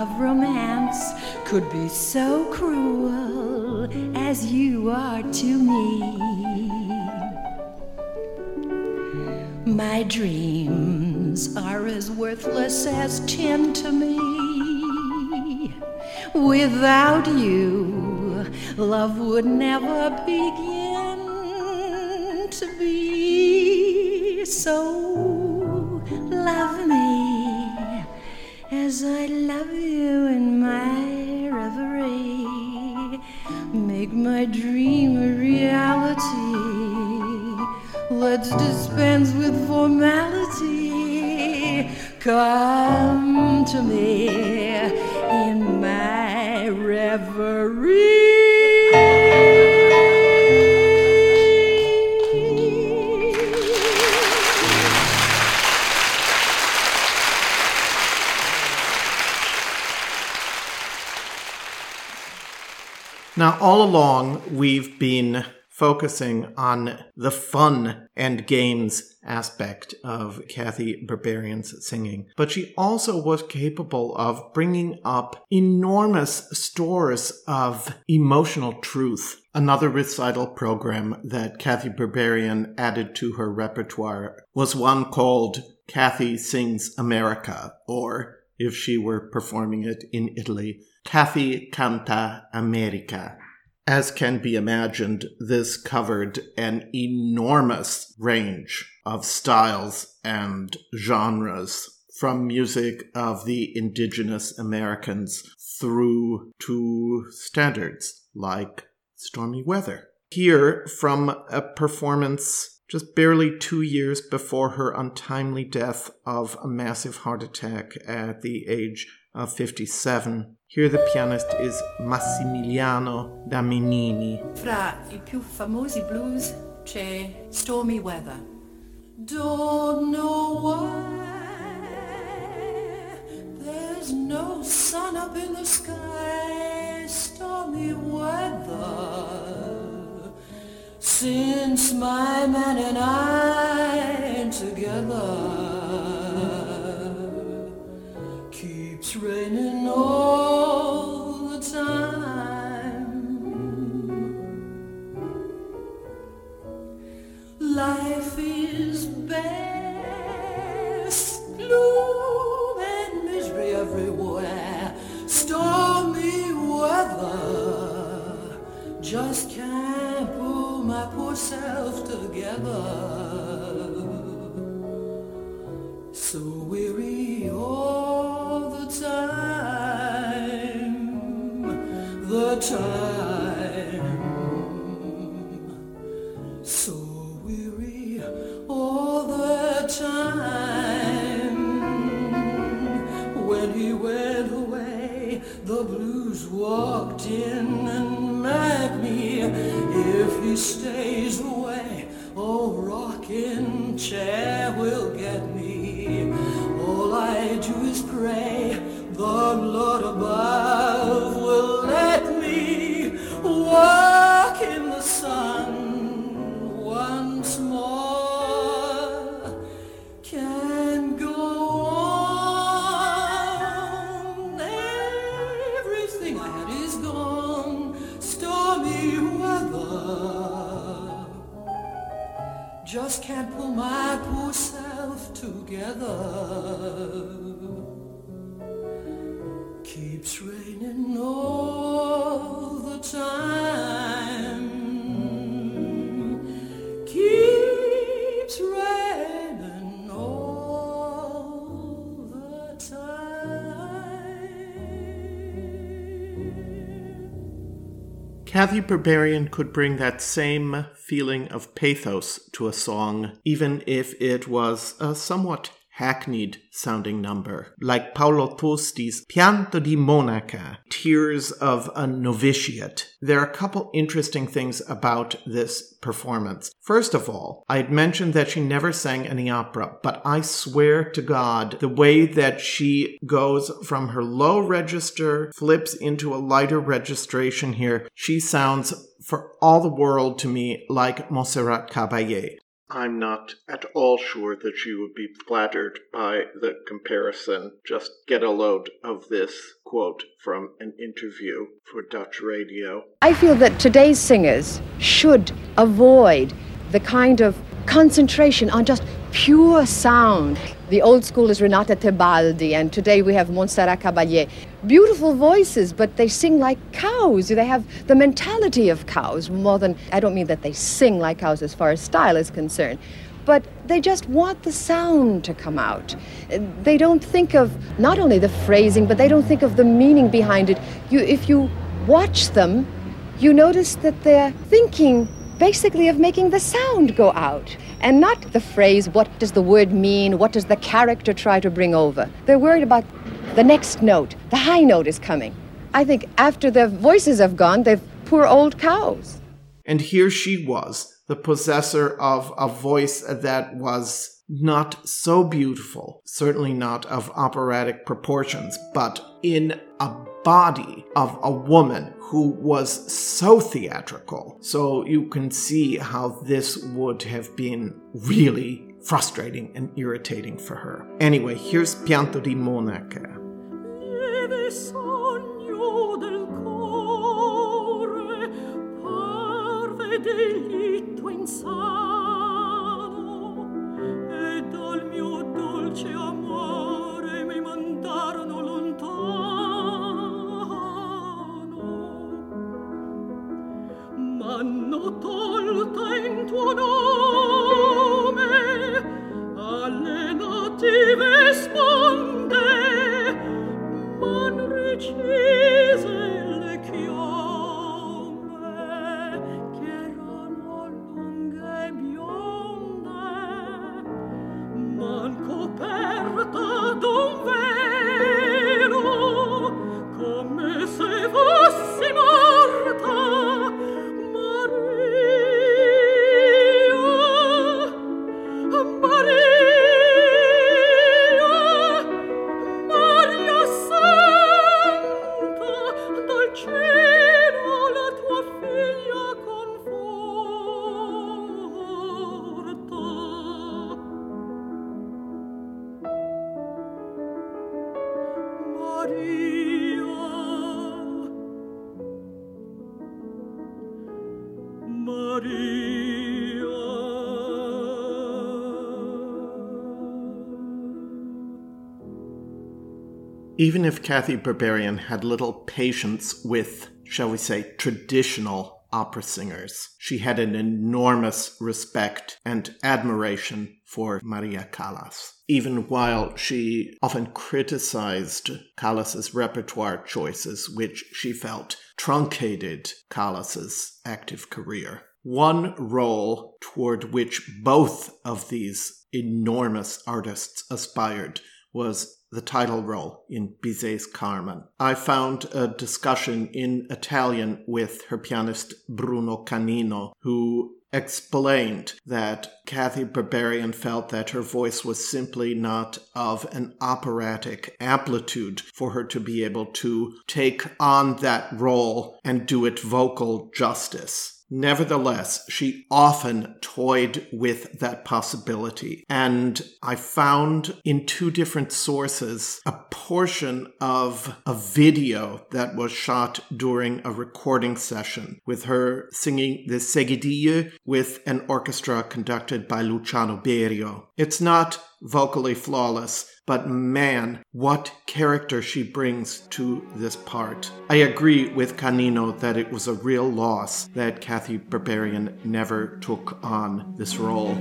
of romance, could be so cruel as you are to me. My dreams are as worthless as tin to me. Without you, love would never begin to be. So love me as I love you in my reverie. Make my dream a reality Let's dispense with formality. Come to me in my reverie. Now, all along, we've been focusing on the fun and games aspect of Cathy Berberian's singing. But she also was capable of bringing up enormous stores of emotional truth. Another recital program that Cathy Berberian added to her repertoire was one called Cathy Sings America, or if she were performing it in Italy, Cathy Canta America. As can be imagined, this covered an enormous range of styles and genres, from music of the indigenous Americans through to standards like stormy weather. Here, from a performance just barely two years before her untimely death of a massive heart attack at the age of 57. Here the pianist is Massimiliano Damerini. Fra i più famosi blues c'è Stormy Weather. Don't know why there's no sun up in the sky, stormy weather. Since my man and I together. Keeps raining all the time. Life is best, gloom and misery everywhere, stormy weather. Just can't pull my poor self together. So weary all time. So weary all the time. When he went away, the blues walked in and met me. If he stays away, oh, rocking chair will get me. All I do is pray the Lord above will let Cathy Berberian could bring that same feeling of pathos to a song, even if it was a somewhat hackneyed sounding number, like Paolo Tosti's Pianto di Monaca, Tears of a Novitiate. There are a couple interesting things about this performance. First of all, I had mentioned that she never sang any opera, but I swear to God, the way that she goes from her low register, flips into a lighter registration here, she sounds for all the world to me like Montserrat Caballé. I'm not at all sure that she would be flattered by the comparison. Just get a load of this quote from an interview for Dutch radio. I feel that today's singers should avoid the kind of concentration on just pure sound. The old school is Renata Tebaldi, and today we have Montserrat Caballé. Beautiful voices, but they sing like cows. They have the mentality of cows more than, I don't mean that they sing like cows as far as style is concerned, but they just want the sound to come out. They don't think of not only the phrasing, but they don't think of the meaning behind it. You, if you watch them, you notice that they're thinking basically of making the sound go out and not the phrase, what does the word mean, what does the character try to bring over. They're worried about the next note, the high note is coming. I think after the voices have gone, they're poor old cows. And here she was, the possessor of a voice that was not so beautiful, certainly not of operatic proportions, but in a body of a woman who was so theatrical. So you can see how this would have been really frustrating and irritating for her. Anyway, here's Pianto di Monaca. Even if Cathy Berberian had little patience with, shall we say, traditional opera singers, she had an enormous respect and admiration for Maria Callas. Even while she often criticized Callas's repertoire choices, which she felt truncated Callas's active career. One role toward which both of these enormous artists aspired was the title role in Bizet's Carmen. I found a discussion in Italian with her pianist Bruno Canino, who explained that Cathy Berberian felt that her voice was simply not of an operatic amplitude for her to be able to take on that role and do it vocal justice. Nevertheless, she often toyed with that possibility. And I found in two different sources a portion of a video that was shot during a recording session with her singing the Seguidille with an orchestra conducted by Luciano Berio. It's not vocally flawless, but man, what character she brings to this part. I agree with Canino that it was a real loss that Cathy Berberian never took on this role.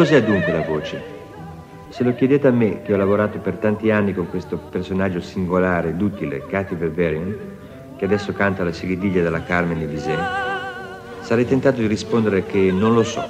Cos'è dunque la voce? Se lo chiedete a me, che ho lavorato per tanti anni con questo personaggio singolare ed utile, Cathy Berberian, che adesso canta la seguidiglia della Carmen Bizet, sarei tentato di rispondere che non lo so.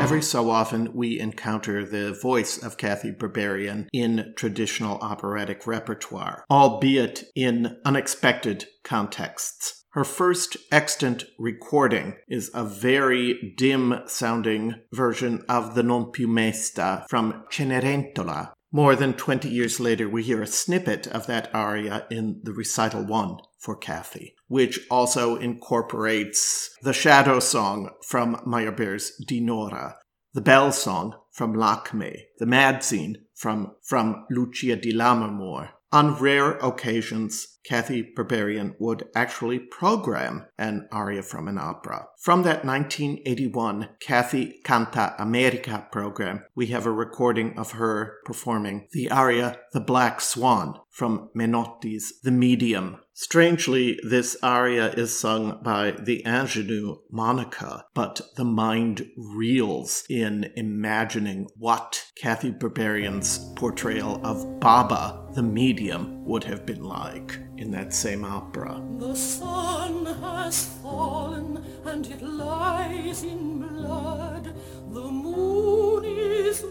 Every so often, we encounter the voice of Kathy Berberian in traditional operatic repertoire, albeit in unexpected contexts. Her first extant recording is a very dim sounding version of the Non più mesta from Cenerentola. More than 20 years later, we hear a snippet of that aria in the recital one for Cathy, which also incorporates the shadow song from Meyerbeer's Dinorah, the bell song from Lakme, the mad scene from, from Lucia di Lammermoor, on rare occasions, Cathy Berberian would actually program an aria from an opera. From that 1981 Cathy Canta America program, we have a recording of her performing the aria The Black Swan from Menotti's The Medium Strangely, this aria is sung by the ingenue Monica, but the mind reels in imagining what Cathy Berberian's portrayal of Baba, the medium, would have been like in that same opera. The sun has fallen and it lies in blood. The moon is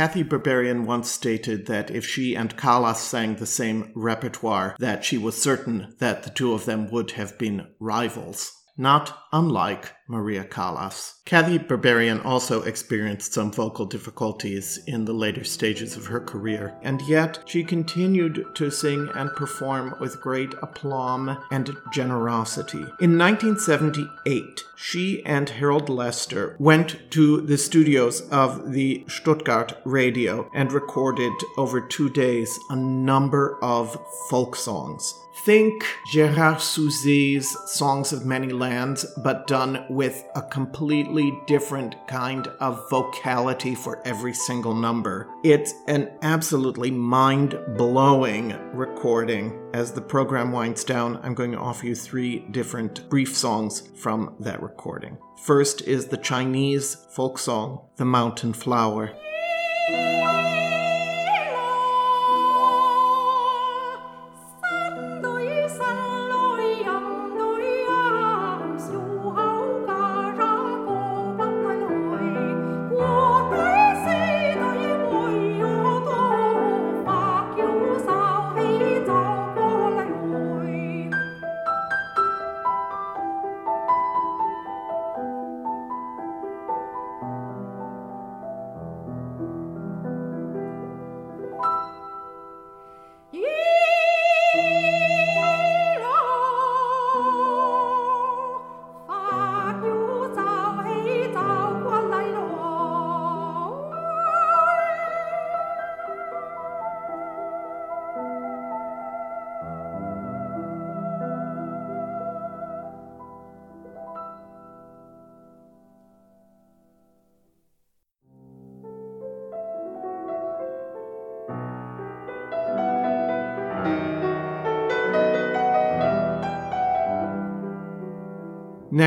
Cathy Berberian once stated that if she and Callas sang the same repertoire, that she was certain that the two of them would have been rivals. Not unlike Maria Callas. Cathy Berberian also experienced some vocal difficulties in the later stages of her career, and yet she continued to sing and perform with great aplomb and generosity. In 1978, she and Harold Lester went to the studios of the Stuttgart radio and recorded over two days a number of folk songs. Think Gerard Souzay's Songs of Many Lands, but done with a completely different kind of vocality for every single number. It's an absolutely mind blowing recording. As the program winds down, I'm going to offer you three different brief songs from that recording. First is the Chinese folk song, The Mountain Flower.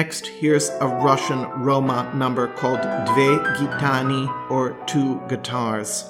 Next, here's a Russian Roma number called Dve Gitani, or Two Guitars.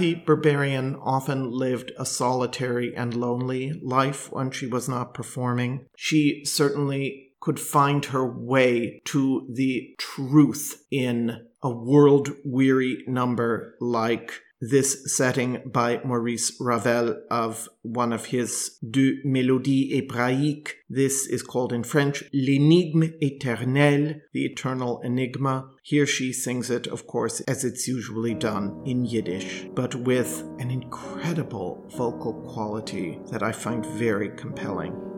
Cathy Berberian often lived a solitary and lonely life when she was not performing. She certainly could find her way to the truth in a world weary number like this setting by Maurice Ravel of one of his Deux Mélodies Hébraïques. This is called in French L'énigme éternelle, the eternal enigma. Here she sings it, of course, as it's usually done in Yiddish, but with an incredible vocal quality that I find very compelling.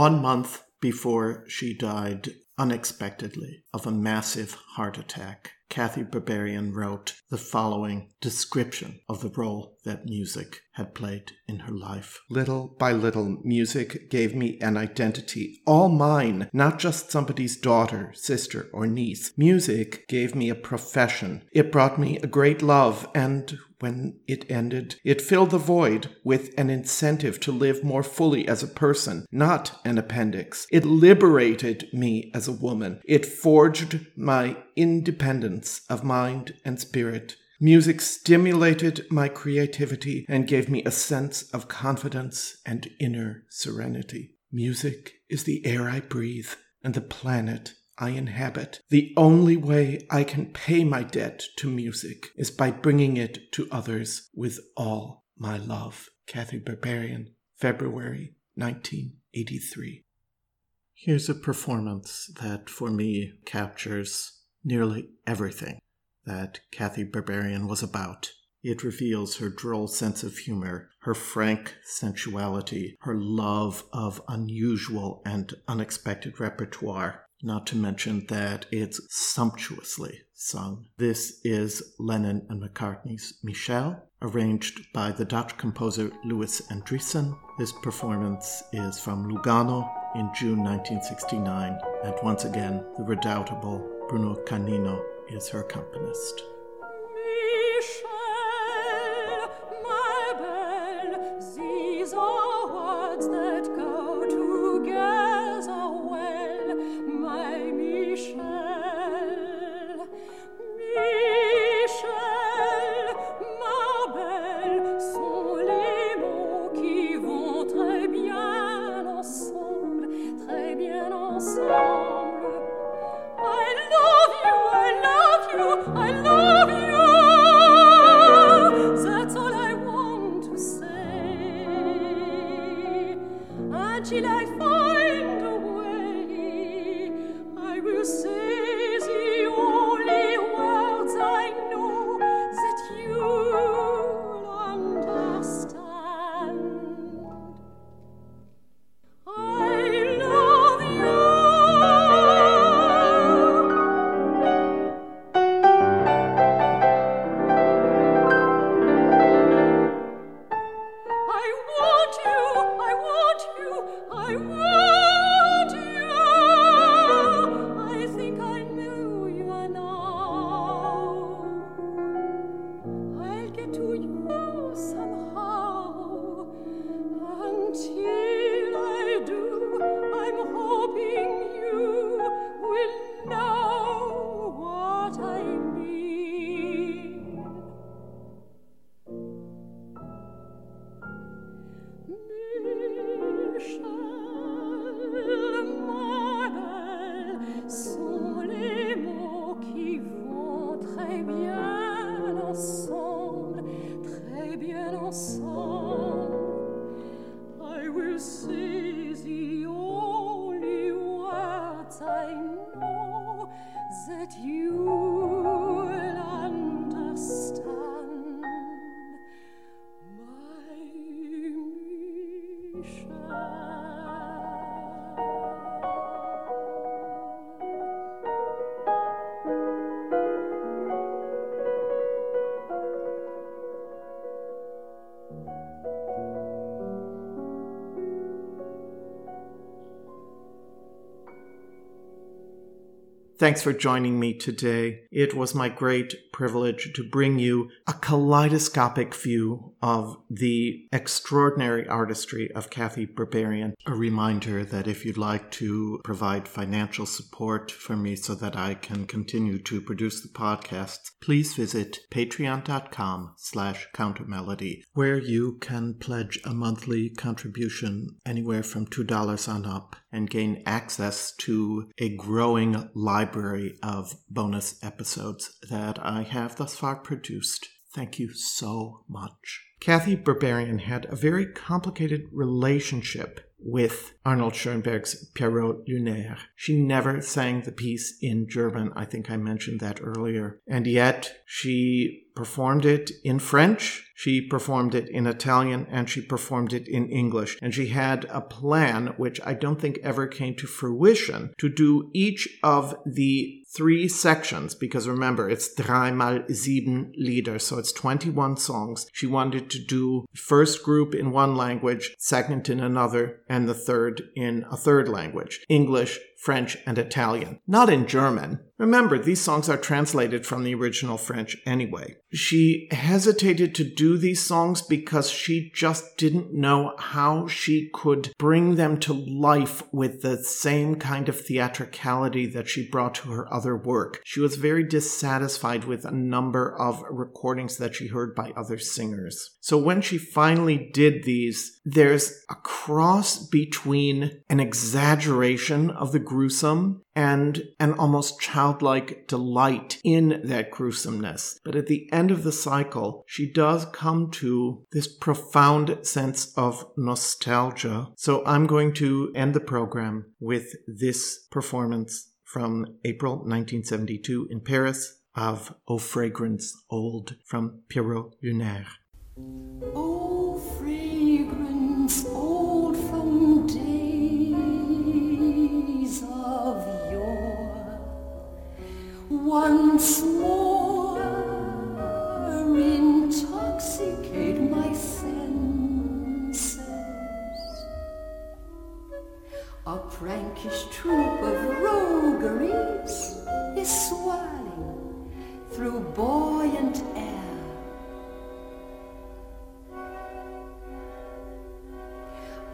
One month before she died unexpectedly of a massive heart attack, Cathy Berberian wrote the following description of the role that music had played in her life. Little by little, music gave me an identity, all mine, not just somebody's daughter, sister, or niece. Music gave me a profession. It brought me a great love, and when it ended, it filled the void with an incentive to live more fully as a person, not an appendix. It liberated me as a woman. It forged my independence of mind and spirit. Music stimulated my creativity and gave me a sense of confidence and inner serenity. Music is the air I breathe and the planet I inhabit. The only way I can pay my debt to music is by bringing it to others with all my love. Cathy Berberian, February 1983. Here's a performance that for me captures nearly everything that Cathy Berberian was about. It reveals her droll sense of humor, her frank sensuality, her love of unusual and unexpected repertoire, not to mention that it's sumptuously sung. This is Lennon and McCartney's Michelle, arranged by the Dutch composer Louis Andriessen. This performance is from Lugano in June 1969, and once again, the redoubtable Bruno Canino is her accompanist. to you somehow until. Thanks for joining me today. It was my great privilege to bring you a kaleidoscopic view of the extraordinary artistry of Cathy Berberian. A reminder that if you'd like to provide financial support for me so that I can continue to produce the podcasts, please visit patreon.com slash countermelody, where you can pledge a monthly contribution anywhere from $2 on up and gain access to a growing library of bonus episodes that I have thus far produced. Thank you so much. Cathy Berberian had a very complicated relationship with Arnold Schoenberg's Pierrot Lunaire. She never sang the piece in German. I think I mentioned that earlier. And yet she performed it in French, she performed it in Italian, and she performed it in English. And she had a plan, which I don't think ever came to fruition, to do each of the three sections because remember it's dreimal sieben Lieder, so it's 21 songs. She wanted to do first group in one language, second in another, and the third in a third language. English, French, and Italian. Not in German. Remember, these songs are translated from the original French anyway. She hesitated to do these songs because she just didn't know how she could bring them to life with the same kind of theatricality that she brought to her other work. She was very dissatisfied with a number of recordings that she heard by other singers. So when she finally did these, there's a cross between an exaggeration of the gruesome and an almost childlike delight in that gruesomeness. But at the end of the cycle, she does come to this profound sense of nostalgia. So I'm going to end the program with this performance from April 1972 in Paris of O Fragrance Old from Pierrot Lunaire. O once more intoxicate my senses. A prankish troop of rogueries is swirling through buoyant air.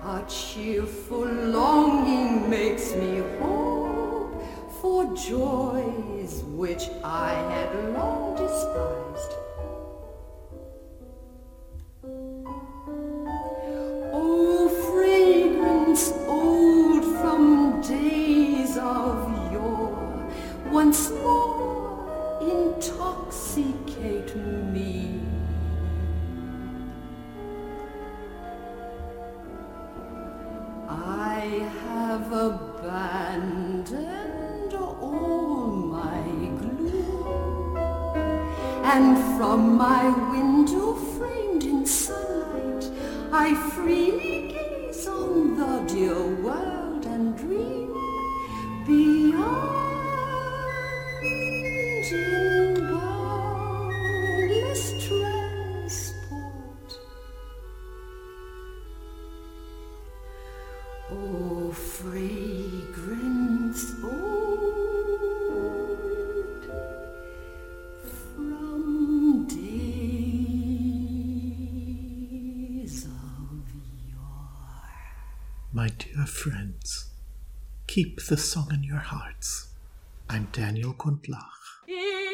A cheerful longing makes me hope for joys which I had long despised. Oh, fragrance old from days of yore, once more intoxicate me. I have abandoned and from my window framed in sunlight, I freely gaze on the dear world and dream beyond keep the song in your hearts. I'm Daniel Gundlach.